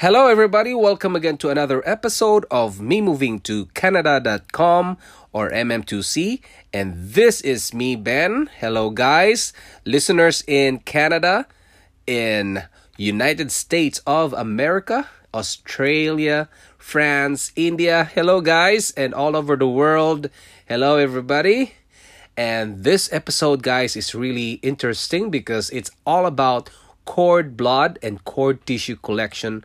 Hello, everybody. Welcome again to another episode of me moving to Canada.com or MM2C. And this is me, Ben. Hello, guys, listeners in Canada, in United States of America, Australia, France, India. Hello, guys, and all over the world. Hello, everybody. And this episode, guys, is really interesting because it's all about cord blood and cord tissue collection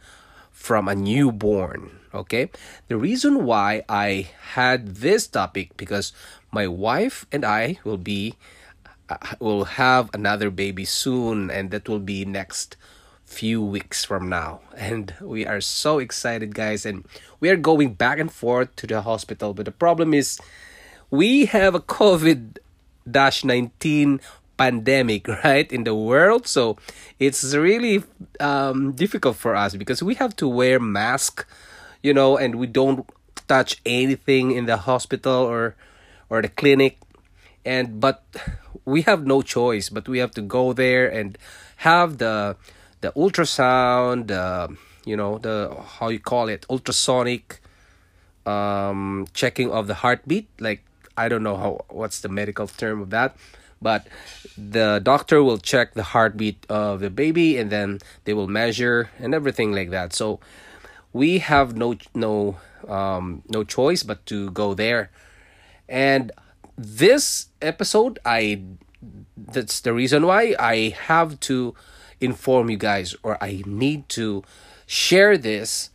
from a newborn okay? The reason why i had this topic because my wife and i will be uh, will have another baby soon and that will be next few weeks from now. And we are so excited guys and we are going back and forth to the hospital. But the problem is we have a covid 19 pandemic right in the world. So it's really um, difficult for us because we have to wear mask you know and we don't touch anything in the hospital or or the clinic. And but we have no choice but we have to go there and have the the ultrasound uh, you know the how you call it ultrasonic um checking of the heartbeat. Like i don't know how what's the medical term of that but the doctor will check the heartbeat of the baby and then they will measure and everything like that. So we have no no um no choice but to go there. And this episode i that's the reason why i have to inform you guys or i need to share this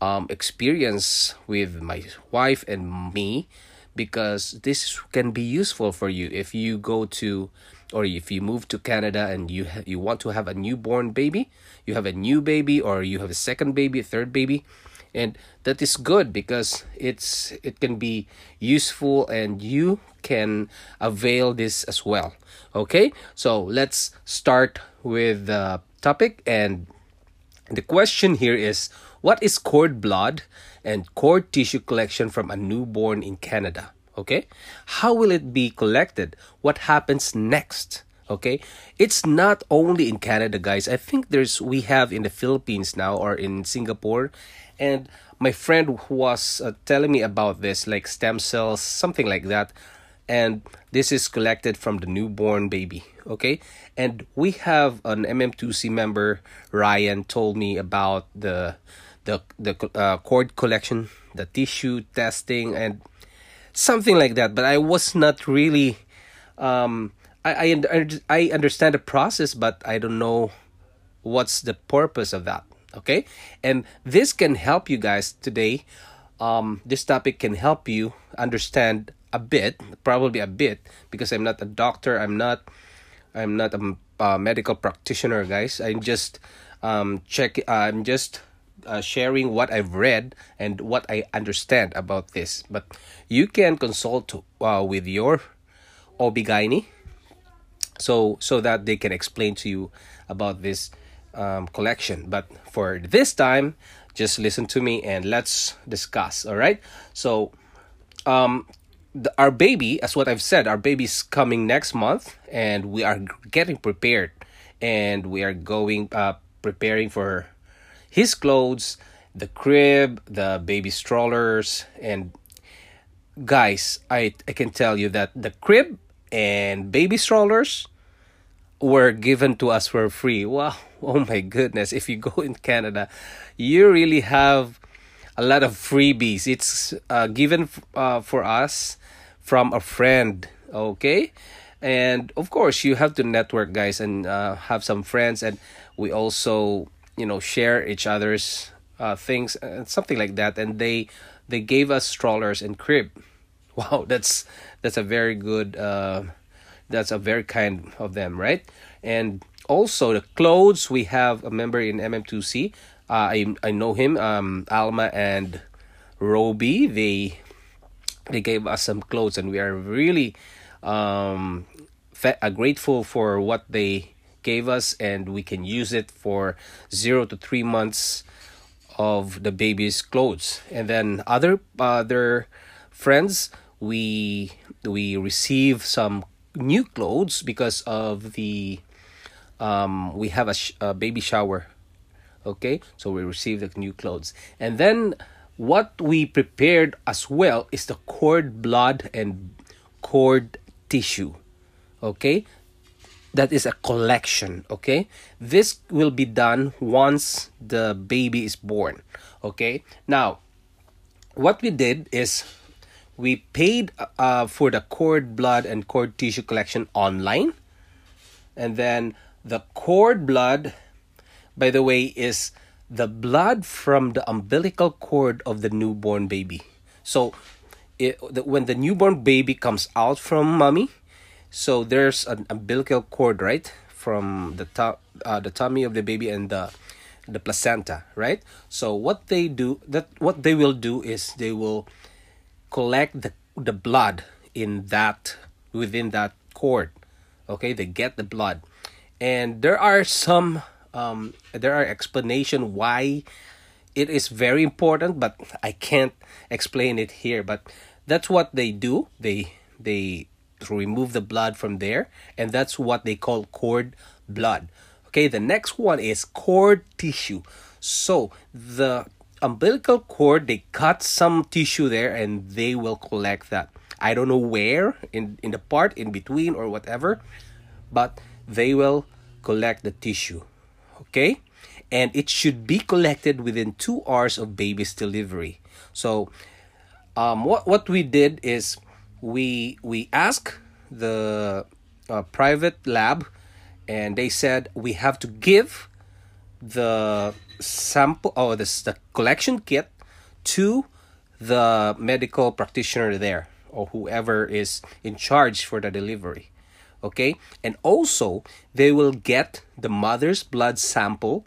um experience with my wife and me because this can be useful for you if you go to or if you move to Canada and you ha- you want to have a newborn baby, you have a new baby or you have a second baby, a third baby, and that is good because it's it can be useful and you can avail this as well. Okay? So, let's start with the topic and the question here is what is cord blood and cord tissue collection from a newborn in Canada? Okay? How will it be collected? What happens next? Okay? It's not only in Canada, guys. I think there's we have in the Philippines now or in Singapore and my friend was uh, telling me about this like stem cells something like that and this is collected from the newborn baby okay and we have an mm2c member ryan told me about the the the uh, cord collection the tissue testing and something like that. But i was not really um i i, I understand the process but i don't know what's the purpose of that okay? And this can help you guys today. Um this topic can help you understand a bit probably a bit because i'm not a doctor i'm not i'm not a, a medical practitioner guys. I'm just um check i'm just uh, sharing what I've read and what I understand about this. But you can consult uh, with your OB-GYN so so that they can explain to you about this um, collection. But for this time, just listen to me and let's discuss. All right. So, um, the, our baby, as what I've said, our baby's coming next month, and we are getting prepared, and we are going uh preparing for his clothes, the crib, the baby strollers, and guys, I I can tell you that the crib and baby strollers were given to us for free. Wow. Oh my goodness. If you go in Canada, you really have a lot of freebies. It's uh, given uh, for us from a friend. Okay. And of course, you have to network, guys, and uh, have some friends. And we also you know share each other's uh, things and something like that and they they gave us strollers and crib wow that's that's a very good uh, that's a very kind of them right and also the clothes we have a member in mm2c uh, I I know him. Um, Alma and Roby. They they gave us some clothes, and we are really um, fe- uh, grateful for what they gave us, and we can use it for zero to three months of the baby's clothes. And then other other friends, we we receive some new clothes because of the um, we have a, sh- a baby shower. Okay? So we received the new clothes. And then what we prepared as well is the cord blood and cord tissue. Okay that is a collection okay? This will be done once the baby is born okay? Now what we did is we paid uh, for the cord blood and cord tissue collection online. And then the cord blood by the way, is the blood from the umbilical cord of the newborn baby. So, it, when the newborn baby comes out from mommy, so there's an umbilical cord, right, from the top, uh, the tummy of the baby and the the placenta, right? So what they do, that what they will do is they will collect the the blood in that within that cord. Okay, they get the blood, and there are some um, there are explanation why it is very important, but I can't explain it here. But that's what they do. They they remove the blood from there, and that's what they call cord blood. Okay, the next one is cord tissue. So the umbilical cord, they cut some tissue there, and they will collect that. I don't know where in in the part in between or whatever, but they will collect the tissue okay and it should be collected within two hours of baby's delivery so um, what what we did is we we asked the uh, private lab and they said we have to give the sample or this the collection kit to the medical practitioner there or whoever is in charge for the delivery okay? And also they will get the mother's blood sample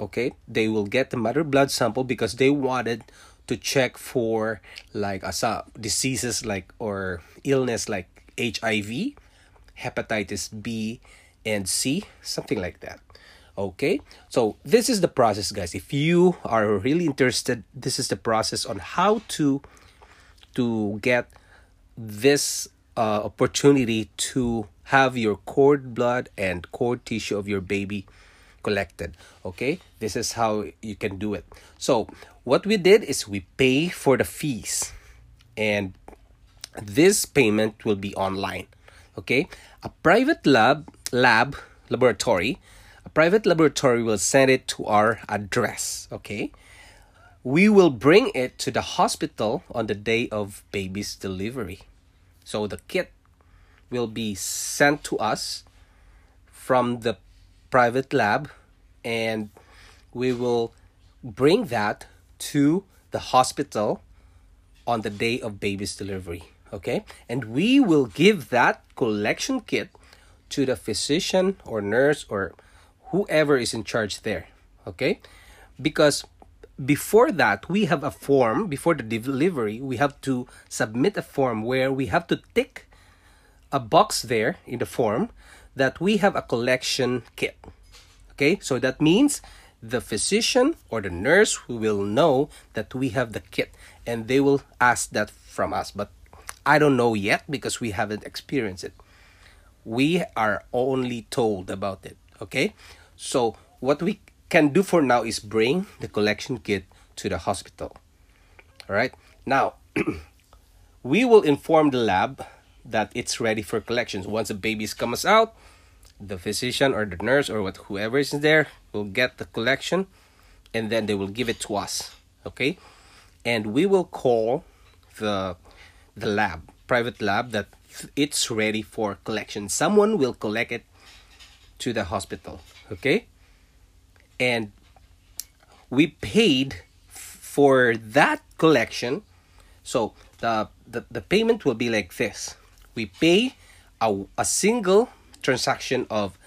okay? They will get the mother blood sample because they wanted to check for like asa diseases like or illness like hiv hepatitis b and c something like that. Okay? So this is the process guys. If you are really interested this is the process on how to to get this uh, opportunity to have your cord blood and cord tissue of your baby collected. Okay? This is how you can do it. So what we did is we pay for the fees and this payment will be online okay? A private lab lab laboratory a private laboratory will send it to our address okay? We will bring it to the hospital on the day of baby's delivery. So the kit will be sent to us from the private lab and we will bring that to the hospital on the day of baby's delivery okay? And we will give that collection kit to the physician or nurse or whoever is in charge there okay? Because before that we have a form before the delivery we have to submit a form where we have to tick a box there in the form that we have a collection kit okay? So that means the physician or the nurse will know that we have the kit and they will ask that from us but i don't know yet because we haven't experienced it we are only told about it okay so what we can do for now is bring the collection kit to the hospital. All right. Now, we will inform the lab that it's ready for collections. Once the baby comes out, the physician or the nurse or what whoever is there will get the collection and then they will give it to us. Okay? And we will call the the lab, private lab that it's ready for collection. Someone will collect it to the hospital. Okay? and we paid for that collection so the, the the payment will be like this we pay a, a single transaction of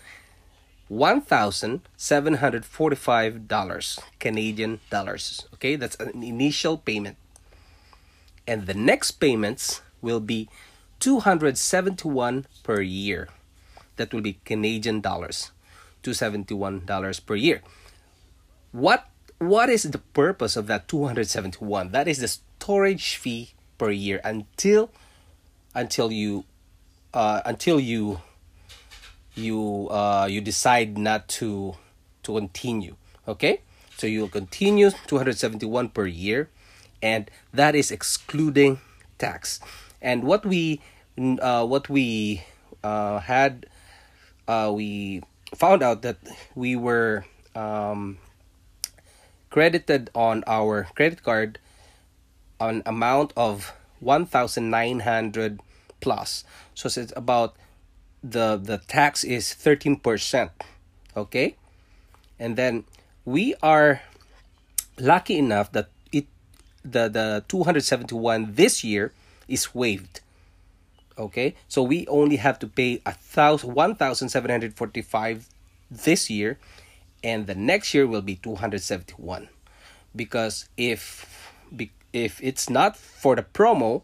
$1,745 Canadian dollars. Okay, that's an initial payment. And the next payments will be 271 per year. That will be Canadian dollars. $271 per year. What what is the purpose of that 271? That is the storage fee per year until until you uh, until you you uh, you decide not to to continue okay? So you'll continue 271 per year and that is excluding tax. And what we uh, what we uh, had uh, we found out that we were um, credited on our credit card an amount of 1900 plus. So it's about the the tax is 13% okay? And then we are lucky enough that it the the 271 this year is waived okay? So we only have to pay a thousand one thousand seven hundred forty five this year and the next year will be 271 because if if it's not for the promo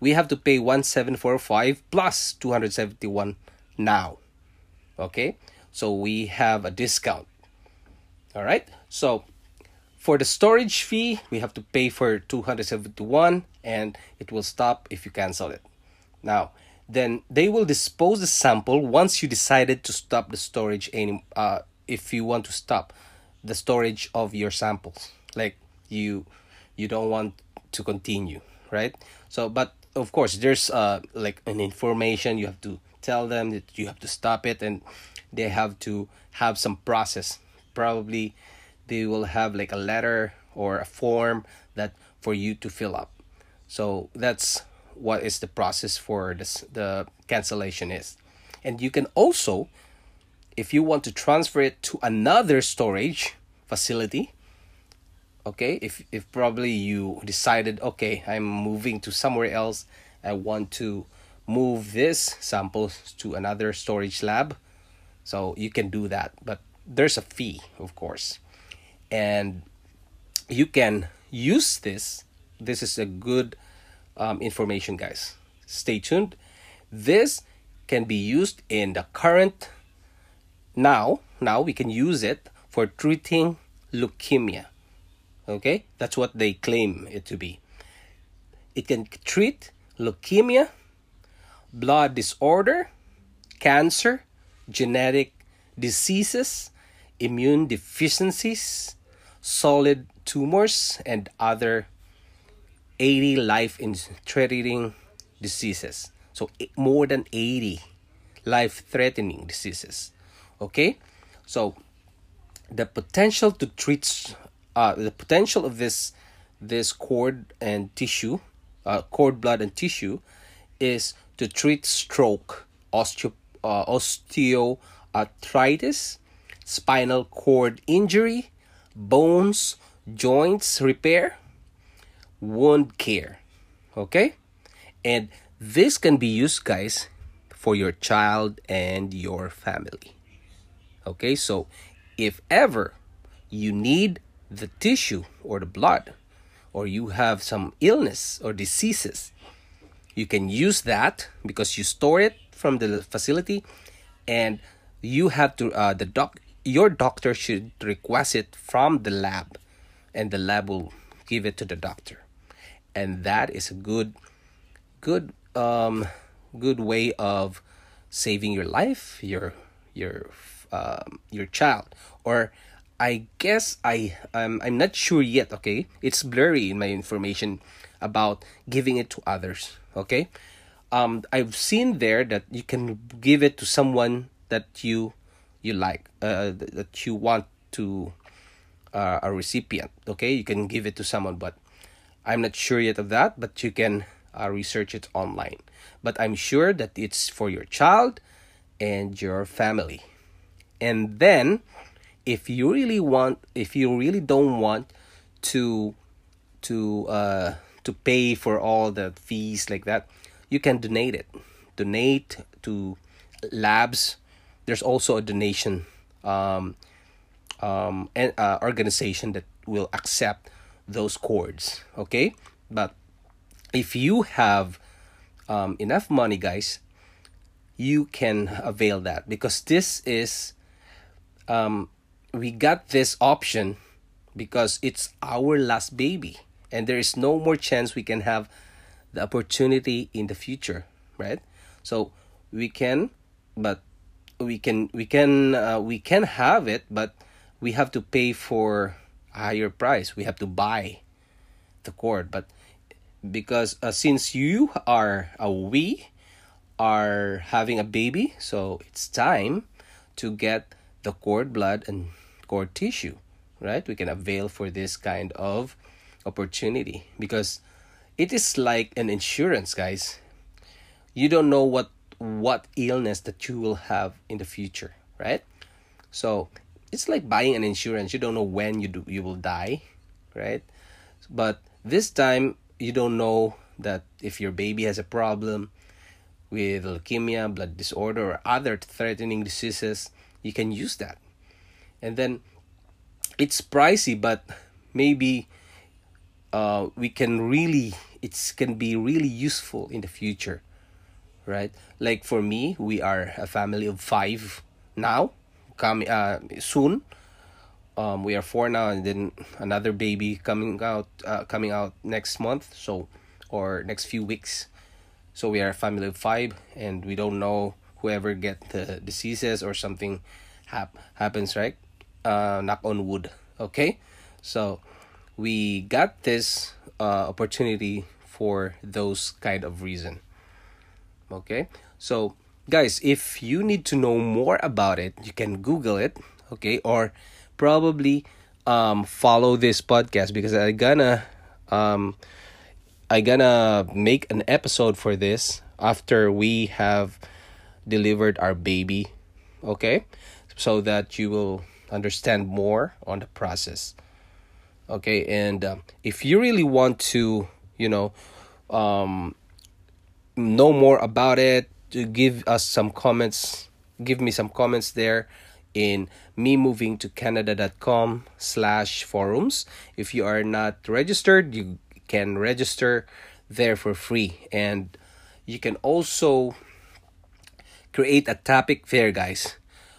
we have to pay 1745 plus 271 now. Okay? So we have a discount. All right so for the storage fee we have to pay for 271 and it will stop if you cancel it. Now then they will dispose the sample once you decided to stop the storage any uh if you want to stop the storage of your samples. Like you you don't want to continue right? So but of course there's uh like an information you have to tell them that you have to stop it and they have to have some process. Probably they will have like a letter or a form that for you to fill up. So that's what is the process for this the cancellation is. And you can also if you want to transfer it to another storage facility okay if if probably you decided okay i'm moving to somewhere else i want to move this samples to another storage lab so you can do that. But there's a fee of course. And you can use this. This is a good um, information guys. Stay tuned. This can be used in the current now now we can use it for treating leukemia Okay, that's what they claim it to be. It can treat leukemia, blood disorder, cancer, genetic diseases, immune deficiencies, solid tumors, and other 80 life threatening diseases. So, more than 80 life threatening diseases. Okay, so the potential to treat uh, the potential of this this cord and tissue, uh, cord blood and tissue, is to treat stroke, osteo, uh, osteoarthritis, spinal cord injury, bones, joints repair, wound care. Okay, and this can be used, guys, for your child and your family. Okay, so if ever you need the tissue or the blood, or you have some illness or diseases, you can use that because you store it from the facility and you have to uh, the doc your doctor should request it from the lab and the lab will give it to the doctor. And that is a good good um good way of saving your life your your um, your child. Or I guess I um, I'm not sure yet. Okay, it's blurry in my information about giving it to others. Okay, um, I've seen there that you can give it to someone that you you like, uh, that you want to uh, a recipient. Okay, you can give it to someone, but I'm not sure yet of that. But you can uh, research it online. But I'm sure that it's for your child and your family, and then if you really want if you really don't want to to uh to pay for all the fees like that you can donate it donate to labs there's also a donation um, um, and, uh, organization that will accept those cords. Okay, but if you have um, enough money, guys, you can avail that because this is um, we got this option because it's our last baby and there is no more chance we can have the opportunity in the future right? So we can but we can we can uh, we can have it but we have to pay for a higher price. We have to buy the cord. But because uh, since you are a we are having a baby so it's time to get the cord blood and cord tissue right? We can avail for this kind of opportunity because it is like an insurance guys. You don't know what what illness that you will have in the future right? So it's like buying an insurance. You don't know when you do you will die right? But this time you don't know that if your baby has a problem with leukemia blood disorder or other threatening diseases you can use that and then it's pricey but maybe uh, we can really it can be really useful in the future right? Like for me we are a family of five now coming uh, soon. Um, we are four now and then another baby coming out uh, coming out next month so or next few weeks. So we are a family of five and we don't know whoever get the diseases or something hap- happens right uh, knock on wood okay? So we got this uh, opportunity for those kind of reason okay? So guys if you need to know more about it you can google it okay? Or probably um, follow this podcast because i gonna um, i gonna make an episode for this after we have delivered our baby okay? So that you will understand more on the process. Okay and uh, if you really want to you know um, know more about it give us some comments give me some comments there in me moving to canada.com slash forums. If you are not registered you can register there for free. And you can also create a topic there guys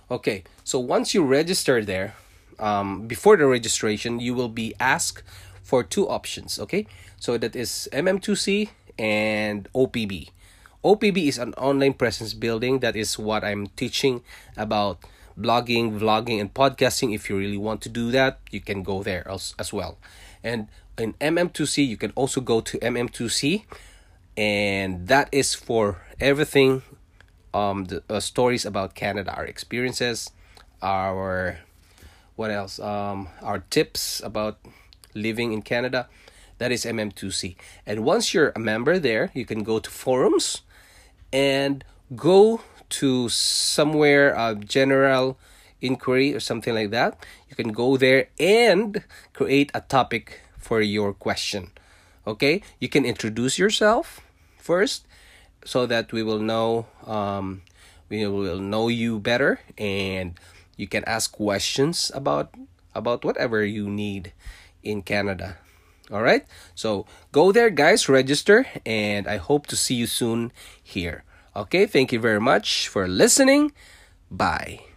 okay so once you register there um, before the registration you will be asked for two options okay? So that is mm2c and opb opb is an online presence building. That is what i'm teaching about blogging vlogging and podcasting. If you really want to do that you can go there as, as well. And in mm2c you can also go to mm2c and that is for everything um the uh, stories about canada our experiences our what else um our tips about living in canada. That is mm2c and once you're a member there you can go to forums and go to somewhere uh, general inquiry or something like that. You can go there and create a topic for your question. Okay? You can introduce yourself first so that we will know um, we will know you better and you can ask questions about about whatever you need in Canada. All right? So go there guys, register and I hope to see you soon here. Okay? Thank you very much for listening. Bye.